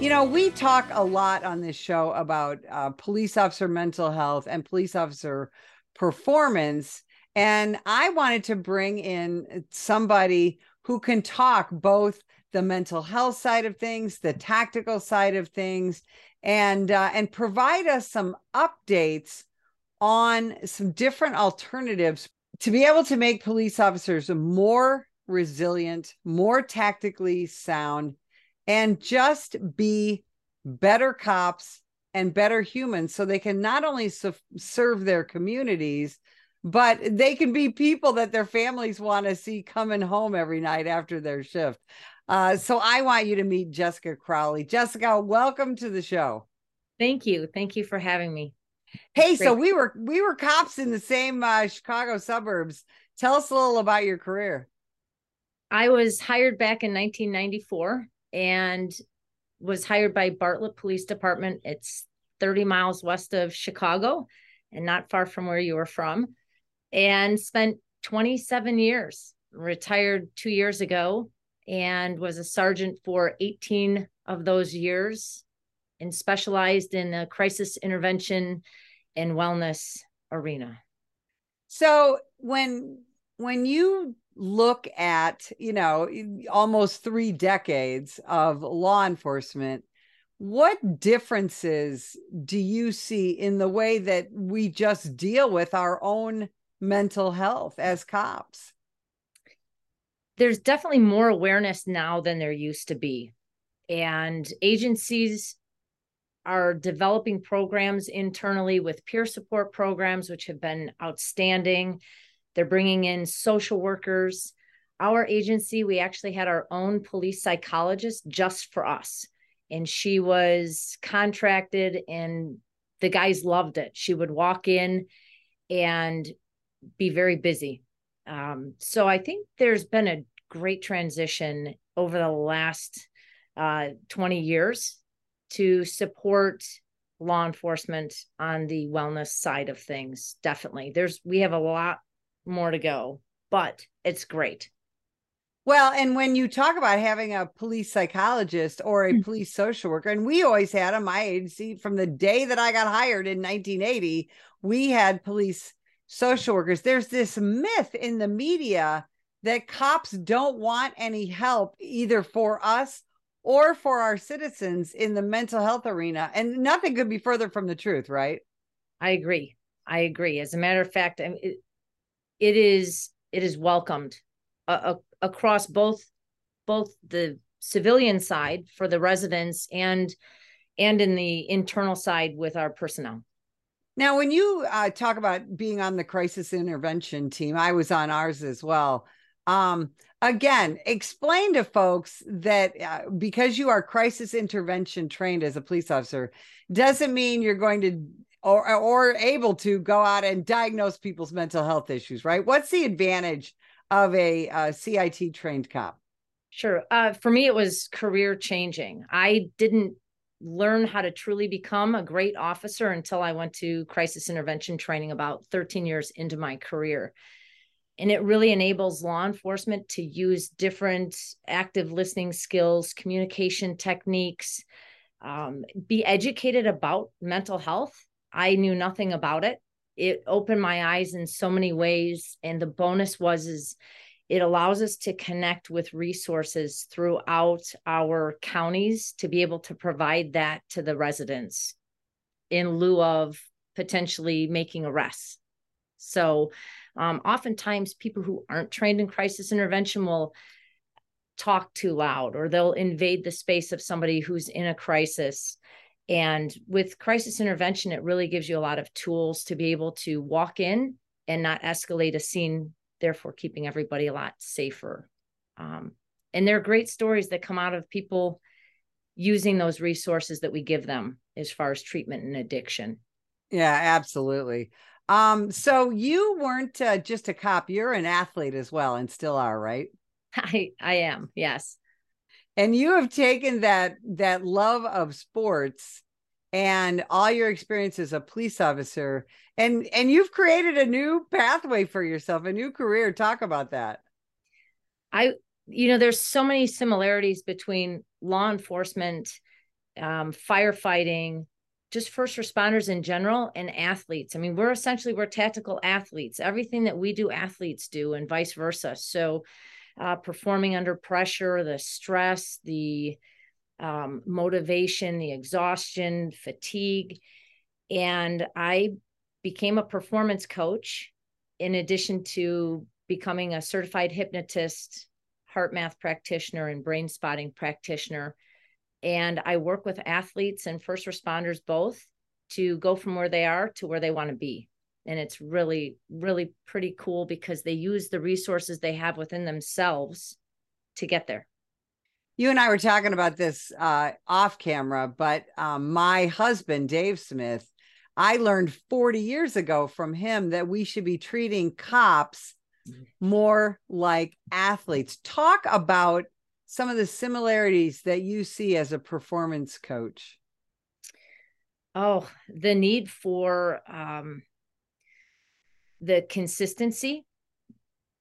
You know, we talk a lot on this show about uh, police officer mental health and police officer performance. And I wanted to bring in somebody who can talk both the mental health side of things, the tactical side of things, and uh, and provide us some updates on some different alternatives to be able to make police officers more resilient, more tactically sound, and just be better cops and better humans so they can not only su- serve their communities but they can be people that their families want to see coming home every night after their shift. Uh, so i want you to meet jessica crowley. Jessica welcome to the show. Thank you. Thank you for having me. Hey so we were we were cops in the same uh, chicago suburbs. Tell us a little about your career. I was hired back in 1994 and was hired by Bartlett Police Department. It's 30 miles west of Chicago and not far from where you were from, and spent 27 years, retired two years ago, and was a sergeant for 18 of those years and specialized in the crisis intervention and wellness arena. So when when you look at, you know, almost three decades of law enforcement, what differences do you see in the way that we just deal with our own mental health as cops? There's definitely more awareness now than there used to be. And agencies are developing programs internally with peer support programs, which have been outstanding. They're bringing in social workers. Our agency, we actually had our own police psychologist just for us. And she was contracted, and the guys loved it. She would walk in and be very busy. Um, so I think there's been a great transition over the last uh, 20 years to support law enforcement on the wellness side of things definitely there's we have a lot more to go, but it's great. Well, and when you talk about having a police psychologist or a mm. police social worker, and we always had them, my agency from the day that I got hired in 1980, we had police social workers. There's this myth in the media that cops don't want any help either for us or for our citizens in the mental health arena. And nothing could be further from the truth, right? I agree. I agree. As a matter of fact, it, it is it is welcomed uh, across both both the civilian side for the residents and and in the internal side with our personnel. Now, when you uh, talk about being on the crisis intervention team, I was on ours as well. Um, again, explain to folks that uh, because you are crisis intervention trained as a police officer, doesn't mean you're going to or or able to go out and diagnose people's mental health issues, right? What's the advantage of a, a CIT trained cop? Sure. Uh, for me, it was career changing. I didn't learn how to truly become a great officer until I went to crisis intervention training about 13 years into my career. And it really enables law enforcement to use different active listening skills, communication techniques, um, be educated about mental health I knew nothing about it. It opened my eyes in so many ways. And the bonus was is it allows us to connect with resources throughout our counties to be able to provide that to the residents in lieu of potentially making arrests. So um, oftentimes people who aren't trained in crisis intervention will talk too loud or they'll invade the space of somebody who's in a crisis and with crisis intervention, it really gives you a lot of tools to be able to walk in and not escalate a scene, therefore keeping everybody a lot safer. Um, and there are great stories that come out of people using those resources that we give them as far as treatment and addiction. Yeah, absolutely. Um, so you weren't uh, just a cop; you're an athlete as well, and still are, right? I I am. Yes and you have taken that that love of sports and all your experience as a police officer and and you've created a new pathway for yourself a new career talk about that i you know there's so many similarities between law enforcement um, firefighting, just first responders in general and athletes. I mean, we're essentially we're tactical athletes. Everything that we do, athletes do, and vice versa. So, uh, performing under pressure, the stress, the um, motivation, the exhaustion, fatigue, and I became a performance coach in addition to becoming a certified hypnotist, HeartMath practitioner, and brain spotting practitioner and I work with athletes and first responders both to go from where they are to where they want to be. And it's really, really pretty cool because they use the resources they have within themselves to get there. You and I were talking about this uh, off camera, but um, my husband, Dave Smith, I learned 40 years ago from him that we should be treating cops mm-hmm. more like athletes. Talk about some of the similarities that you see as a performance coach? Oh, the need for um, the consistency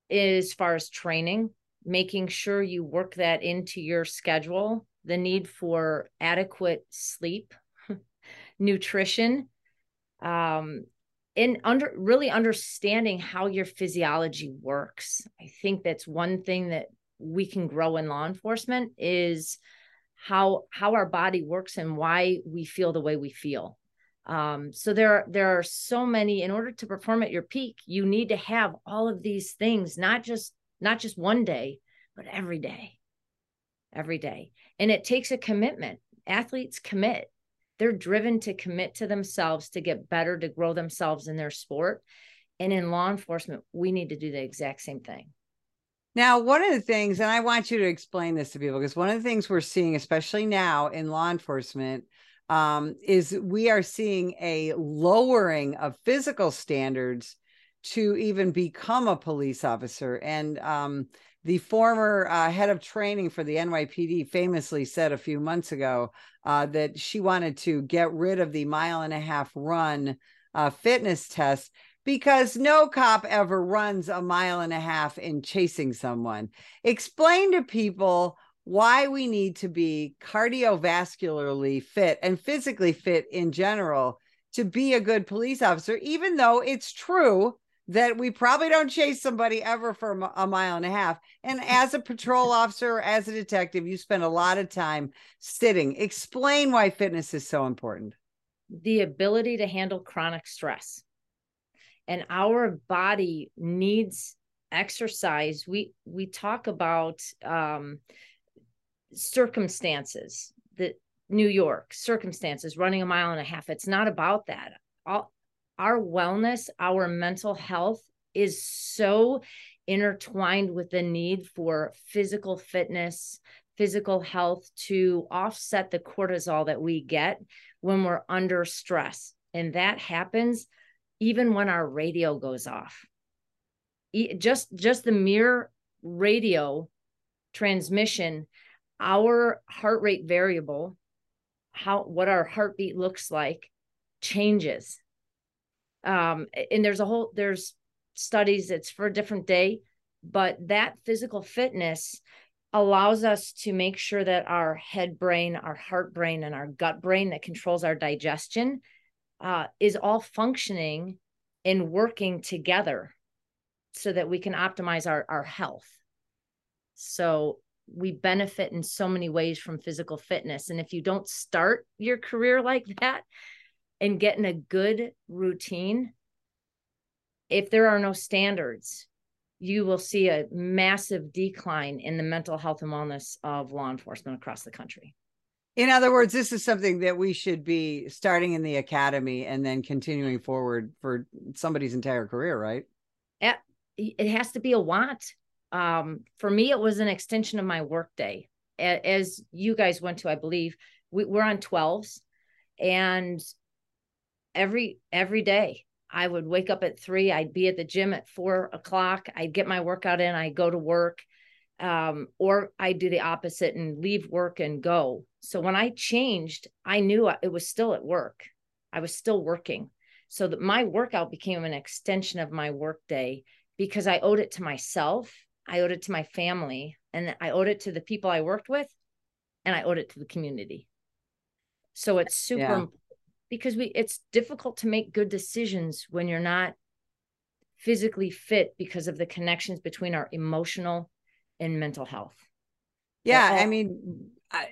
as far as training, making sure you work that into your schedule, the need for adequate sleep, nutrition, um, and under really understanding how your physiology works. I think that's one thing that we can grow in law enforcement is how how our body works and why we feel the way we feel um, so there there are so many in order to perform at your peak you need to have all of these things not just not just one day but every day every day. And it takes a commitment. Athletes commit. They're driven to commit to themselves to get better to grow themselves in their sport. And in law enforcement we need to do the exact same thing. Now, one of the things, and I want you to explain this to people, because one of the things we're seeing, especially now in law enforcement, um, is we are seeing a lowering of physical standards to even become a police officer. And um, the former uh, head of training for the NYPD famously said a few months ago uh, that she wanted to get rid of the mile and a half run uh, fitness test because no cop ever runs a mile and a half in chasing someone. Explain to people why we need to be cardiovascularly fit and physically fit in general to be a good police officer, even though it's true that we probably don't chase somebody ever for a mile and a half. And as a patrol officer or as a detective, you spend a lot of time sitting. Explain why fitness is so important. The ability to handle chronic stress and our body needs exercise we we talk about um circumstances that new york circumstances running a mile and a half it's not about that. All our wellness our mental health is so intertwined with the need for physical fitness physical health to offset the cortisol that we get when we're under stress. And that happens even when our radio goes off. Just just the mere radio transmission our heart rate variable how what our heartbeat looks like changes um and there's a whole there's studies it's for a different day but that physical fitness allows us to make sure that our head brain our heart brain and our gut brain that controls our digestion uh, is all functioning and working together so that we can optimize our, our health. So we benefit in so many ways from physical fitness. And if you don't start your career like that and get in a good routine, if there are no standards, you will see a massive decline in the mental health and wellness of law enforcement across the country. In other words, this is something that we should be starting in the academy and then continuing forward for somebody's entire career, right? It has to be a want. Um, for me, it was an extension of my workday. As you guys went to, I believe, we, we're on 12s and every every day I would wake up at three, I'd be at the gym at four o'clock, I'd get my workout in, I'd go to work um, or I do the opposite and leave work and go. So when I changed, I knew it was still at work. I was still working. So that my workout became an extension of my workday because I owed it to myself, I owed it to my family, and I owed it to the people I worked with, and I owed it to the community. So it's super yeah. because we it's difficult to make good decisions when you're not physically fit because of the connections between our emotional and mental health. Yeah, all- I mean I,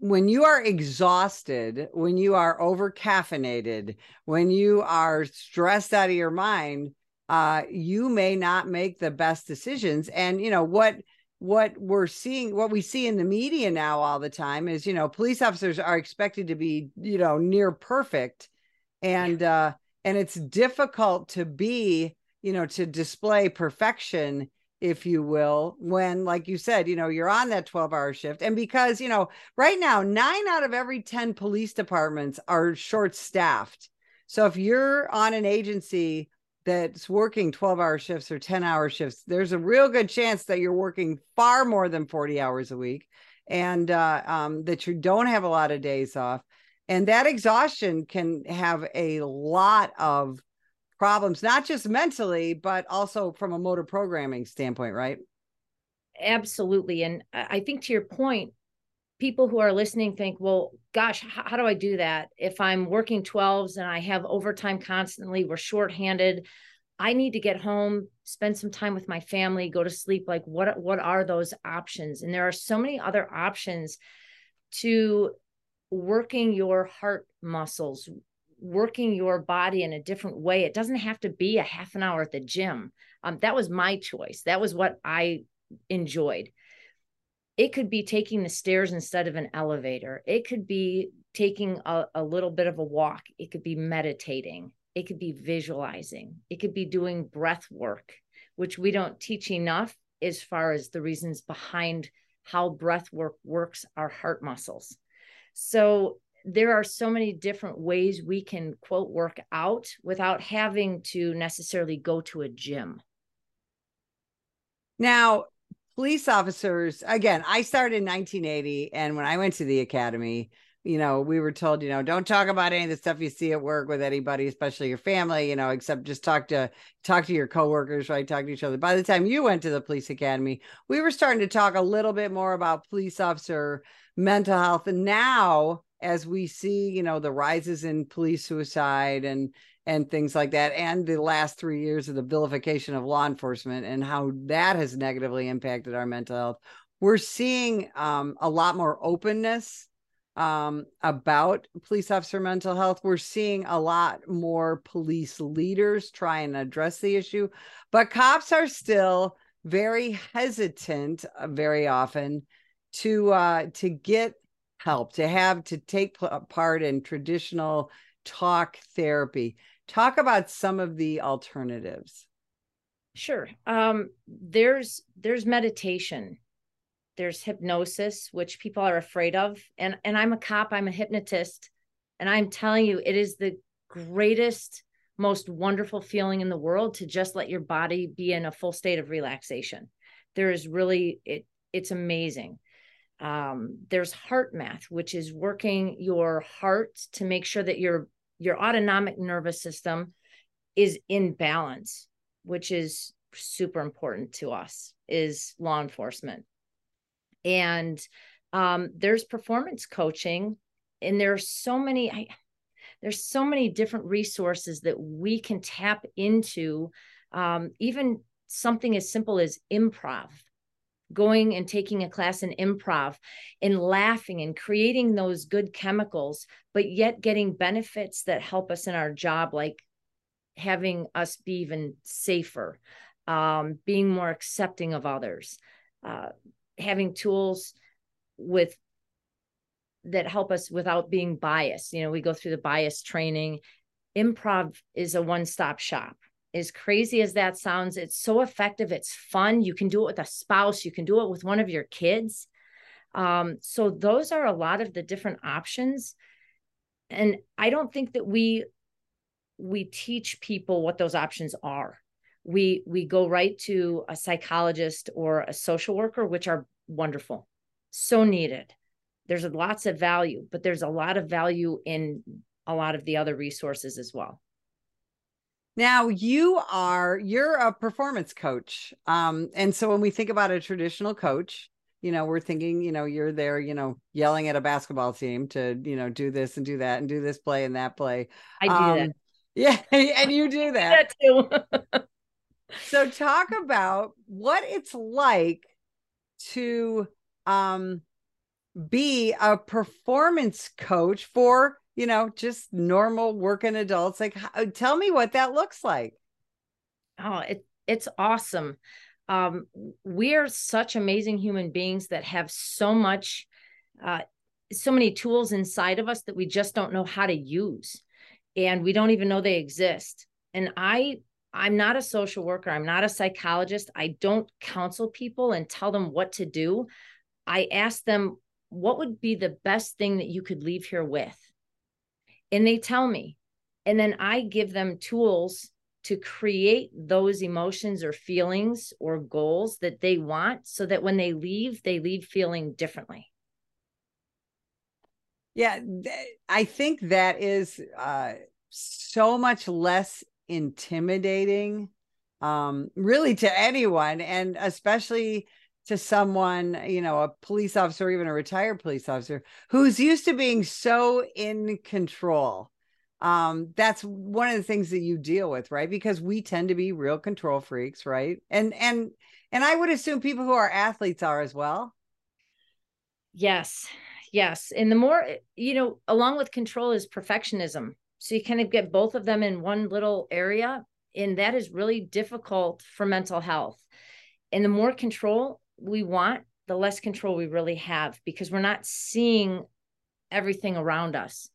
when you are exhausted, when you are over caffeinated, when you are stressed out of your mind, uh, you may not make the best decisions. And you know what what we're seeing, what we see in the media now all the time is, you know, police officers are expected to be, you know, near perfect, and uh, and it's difficult to be, you know, to display perfection if you will, when, like you said, you know, you're on that 12 hour shift. And because, you know, right now, nine out of every 10 police departments are short staffed. So if you're on an agency that's working 12 hour shifts or 10 hour shifts, there's a real good chance that you're working far more than 40 hours a week and uh, um, that you don't have a lot of days off. And that exhaustion can have a lot of problems, not just mentally, but also from a motor programming standpoint, right? Absolutely. And I think to your point, people who are listening think, well, gosh, how, how do I do that? If I'm working 12s and I have overtime constantly, we're shorthanded. I need to get home, spend some time with my family, go to sleep. Like, what what are those options? And there are so many other options to working your heart muscles, working your body in a different way. It doesn't have to be a half an hour at the gym. Um, that was my choice. That was what I enjoyed. It could be taking the stairs instead of an elevator. It could be taking a, a little bit of a walk. It could be meditating. It could be visualizing. It could be doing breath work, which we don't teach enough as far as the reasons behind how breath work works our heart muscles. So there are so many different ways we can quote work out without having to necessarily go to a gym. Now, police officers, again, I started in 1980. And when I went to the academy, you know, we were told, you know, don't talk about any of the stuff you see at work with anybody, especially your family, you know, except just talk to talk to your coworkers, right? Talk to each other. By the time you went to the police academy, we were starting to talk a little bit more about police officer mental health. And now as we see, you know, the rises in police suicide and and things like that, and the last three years of the vilification of law enforcement and how that has negatively impacted our mental health, we're seeing um, a lot more openness um, about police officer mental health. We're seeing a lot more police leaders try and address the issue, but cops are still very hesitant, uh, very often, to uh, to get help, to have to take part in traditional talk therapy. Talk about some of the alternatives. Sure. Um, there's there's meditation. There's hypnosis, which people are afraid of. And and I'm a cop, I'm a hypnotist, and I'm telling you, it is the greatest, most wonderful feeling in the world to just let your body be in a full state of relaxation. There is really it it's amazing um, there's HeartMath, which is working your heart to make sure that your your autonomic nervous system is in balance which is super important to us is law enforcement. And um, there's performance coaching and there's so many I, there's so many different resources that we can tap into um, even something as simple as improv going and taking a class in improv and laughing and creating those good chemicals, but yet getting benefits that help us in our job, like having us be even safer, um, being more accepting of others, uh, having tools with that help us without being biased. You know, we go through the bias training. Improv is a one stop shop as crazy as that sounds, it's so effective. It's fun. You can do it with a spouse, you can do it with one of your kids. Um, so, those are a lot of the different options. And I don't think that we we teach people what those options are we we go right to a psychologist or a social worker which are wonderful so needed there's lots of value but there's a lot of value in a lot of the other resources as well now you are you're a performance coach. Um, and so when we think about a traditional coach, you know, we're thinking, you know, you're there, you know, yelling at a basketball team to, you know, do this and do that and do this play and that play. I do um, that. Yeah, and you do that. that too. so talk about what it's like to um be a performance coach for, you know, just normal working adults. Like how, tell me what that looks like. Oh, it it's awesome um, we are such amazing human beings that have so much uh, so many tools inside of us that we just don't know how to use and we don't even know they exist and i i'm not a social worker i'm not a psychologist i don't counsel people and tell them what to do i ask them what would be the best thing that you could leave here with and they tell me and then i give them tools to create those emotions or feelings or goals that they want so that when they leave, they leave feeling differently. Yeah, I think that is uh, so much less intimidating, um, really, to anyone, and especially to someone, you know, a police officer, even a retired police officer who's used to being so in control. Um that's one of the things that you deal with right? Because we tend to be real control freaks right? And and and i would assume people who are athletes are as well. Yes yes. And the more you know along with control is perfectionism. So you kind of get both of them in one little area and that is really difficult for mental health. And the more control we want the less control we really have because we're not seeing everything around us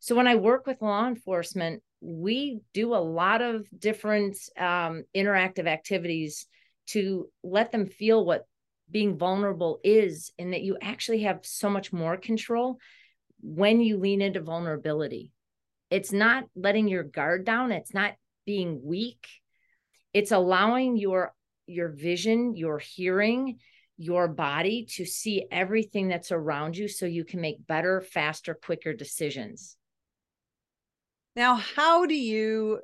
so when I work with law enforcement, we do a lot of different um, interactive activities to let them feel what being vulnerable is and that you actually have so much more control when you lean into vulnerability. It's not letting your guard down, it's not being weak. It's allowing your your vision, your hearing, your body to see everything that's around you so you can make better, faster, quicker decisions. Now, how do you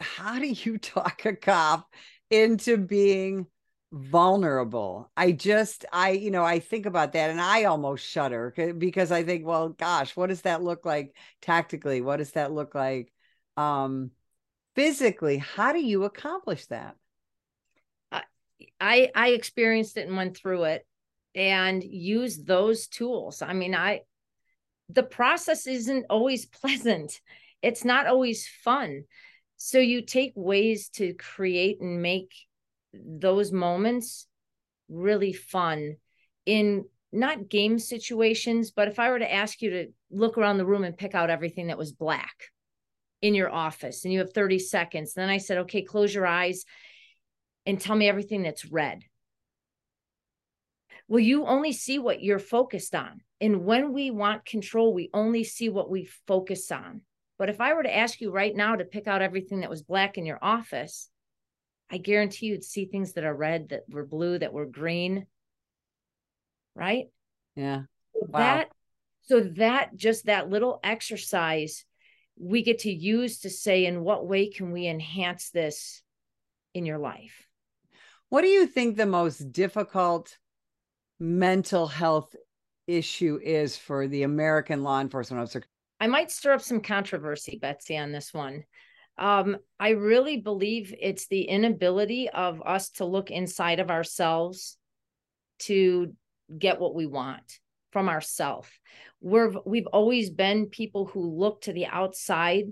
how do you talk a cop into being vulnerable? I just I you know, I think about that and I almost shudder because I think, well, gosh, what does that look like tactically? What does that look like um physically? How do you accomplish that? I I experienced it and went through it and use those tools. I mean, I the process isn't always pleasant. It's not always fun. So you take ways to create and make those moments really fun in not game situations, but if I were to ask you to look around the room and pick out everything that was black in your office and you have 30 seconds, then I said, okay, close your eyes and tell me everything that's red. Well, you only see what you're focused on. And when we want control, we only see what we focus on. But if I were to ask you right now to pick out everything that was black in your office, I guarantee you'd see things that are red, that were blue, that were green. Right? Yeah. Wow. That so that just that little exercise we get to use to say in what way can we enhance this in your life? What do you think the most difficult mental health issue is for the American law enforcement officer? I might stir up some controversy, Betsy, on this one. Um, I really believe it's the inability of us to look inside of ourselves to get what we want from ourselves. We're we've always been people who look to the outside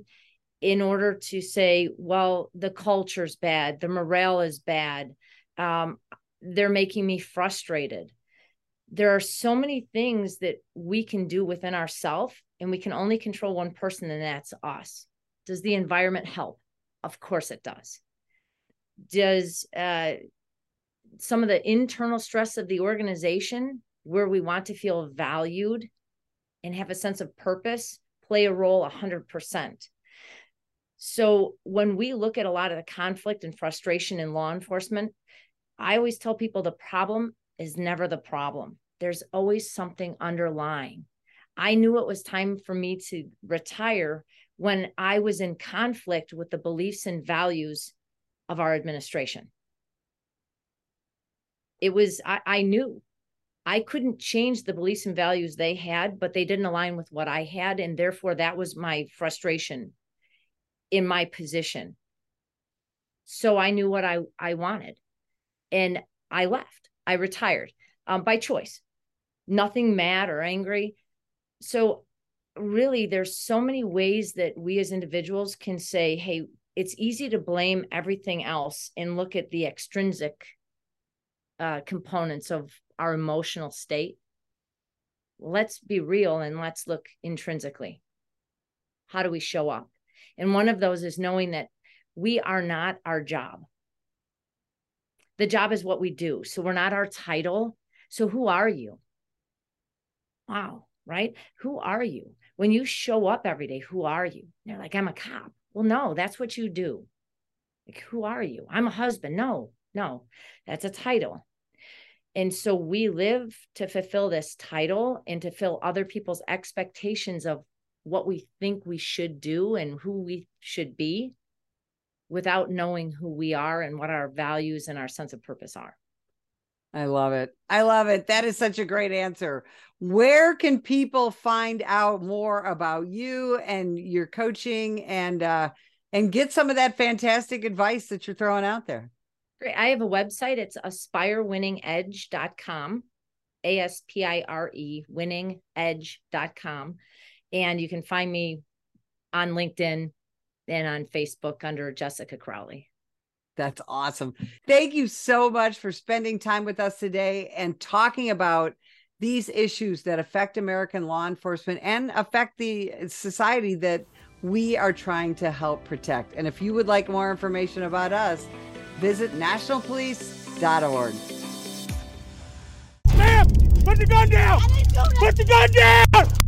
in order to say, well, the culture's bad, the morale is bad, um, they're making me frustrated. There are so many things that we can do within ourselves and we can only control one person and that's us. Does the environment help? Of course it does. Does uh, some of the internal stress of the organization where we want to feel valued and have a sense of purpose play a role 100% so when we look at a lot of the conflict and frustration in law enforcement i always tell people the problem is never the problem. There's always something underlying. I knew it was time for me to retire when I was in conflict with the beliefs and values of our administration. It was, I, I knew I couldn't change the beliefs and values they had, but they didn't align with what I had. And therefore, that was my frustration in my position. So I knew what I, I wanted. And I left. I retired um, by choice. Nothing mad or angry. So really, there's so many ways that we as individuals can say, hey, it's easy to blame everything else and look at the extrinsic uh, components of our emotional state. Let's be real and let's look intrinsically. How do we show up? And one of those is knowing that we are not our job. The job is what we do. So we're not our title. So who are you? Wow, right? Who are you? When you show up every day, who are you? They're like, I'm a cop. Well, no, that's what you do. Like, who are you? I'm a husband. No, no, that's a title. And so we live to fulfill this title and to fill other people's expectations of what we think we should do and who we should be without knowing who we are and what our values and our sense of purpose are. I love it. I love it. That is such a great answer. Where can people find out more about you and your coaching and uh and get some of that fantastic advice that you're throwing out there? Great. I have a website. It's aspirewinningedge.com, A S P I R E winningedge.com. And you can find me on LinkedIn and on Facebook under Jessica Crowley. That's awesome. Thank you so much for spending time with us today and talking about these issues that affect American law enforcement and affect the society that we are trying to help protect. And if you would like more information about us, visit nationalpolice.org. Ma'am, put the gun down! Put the gun down!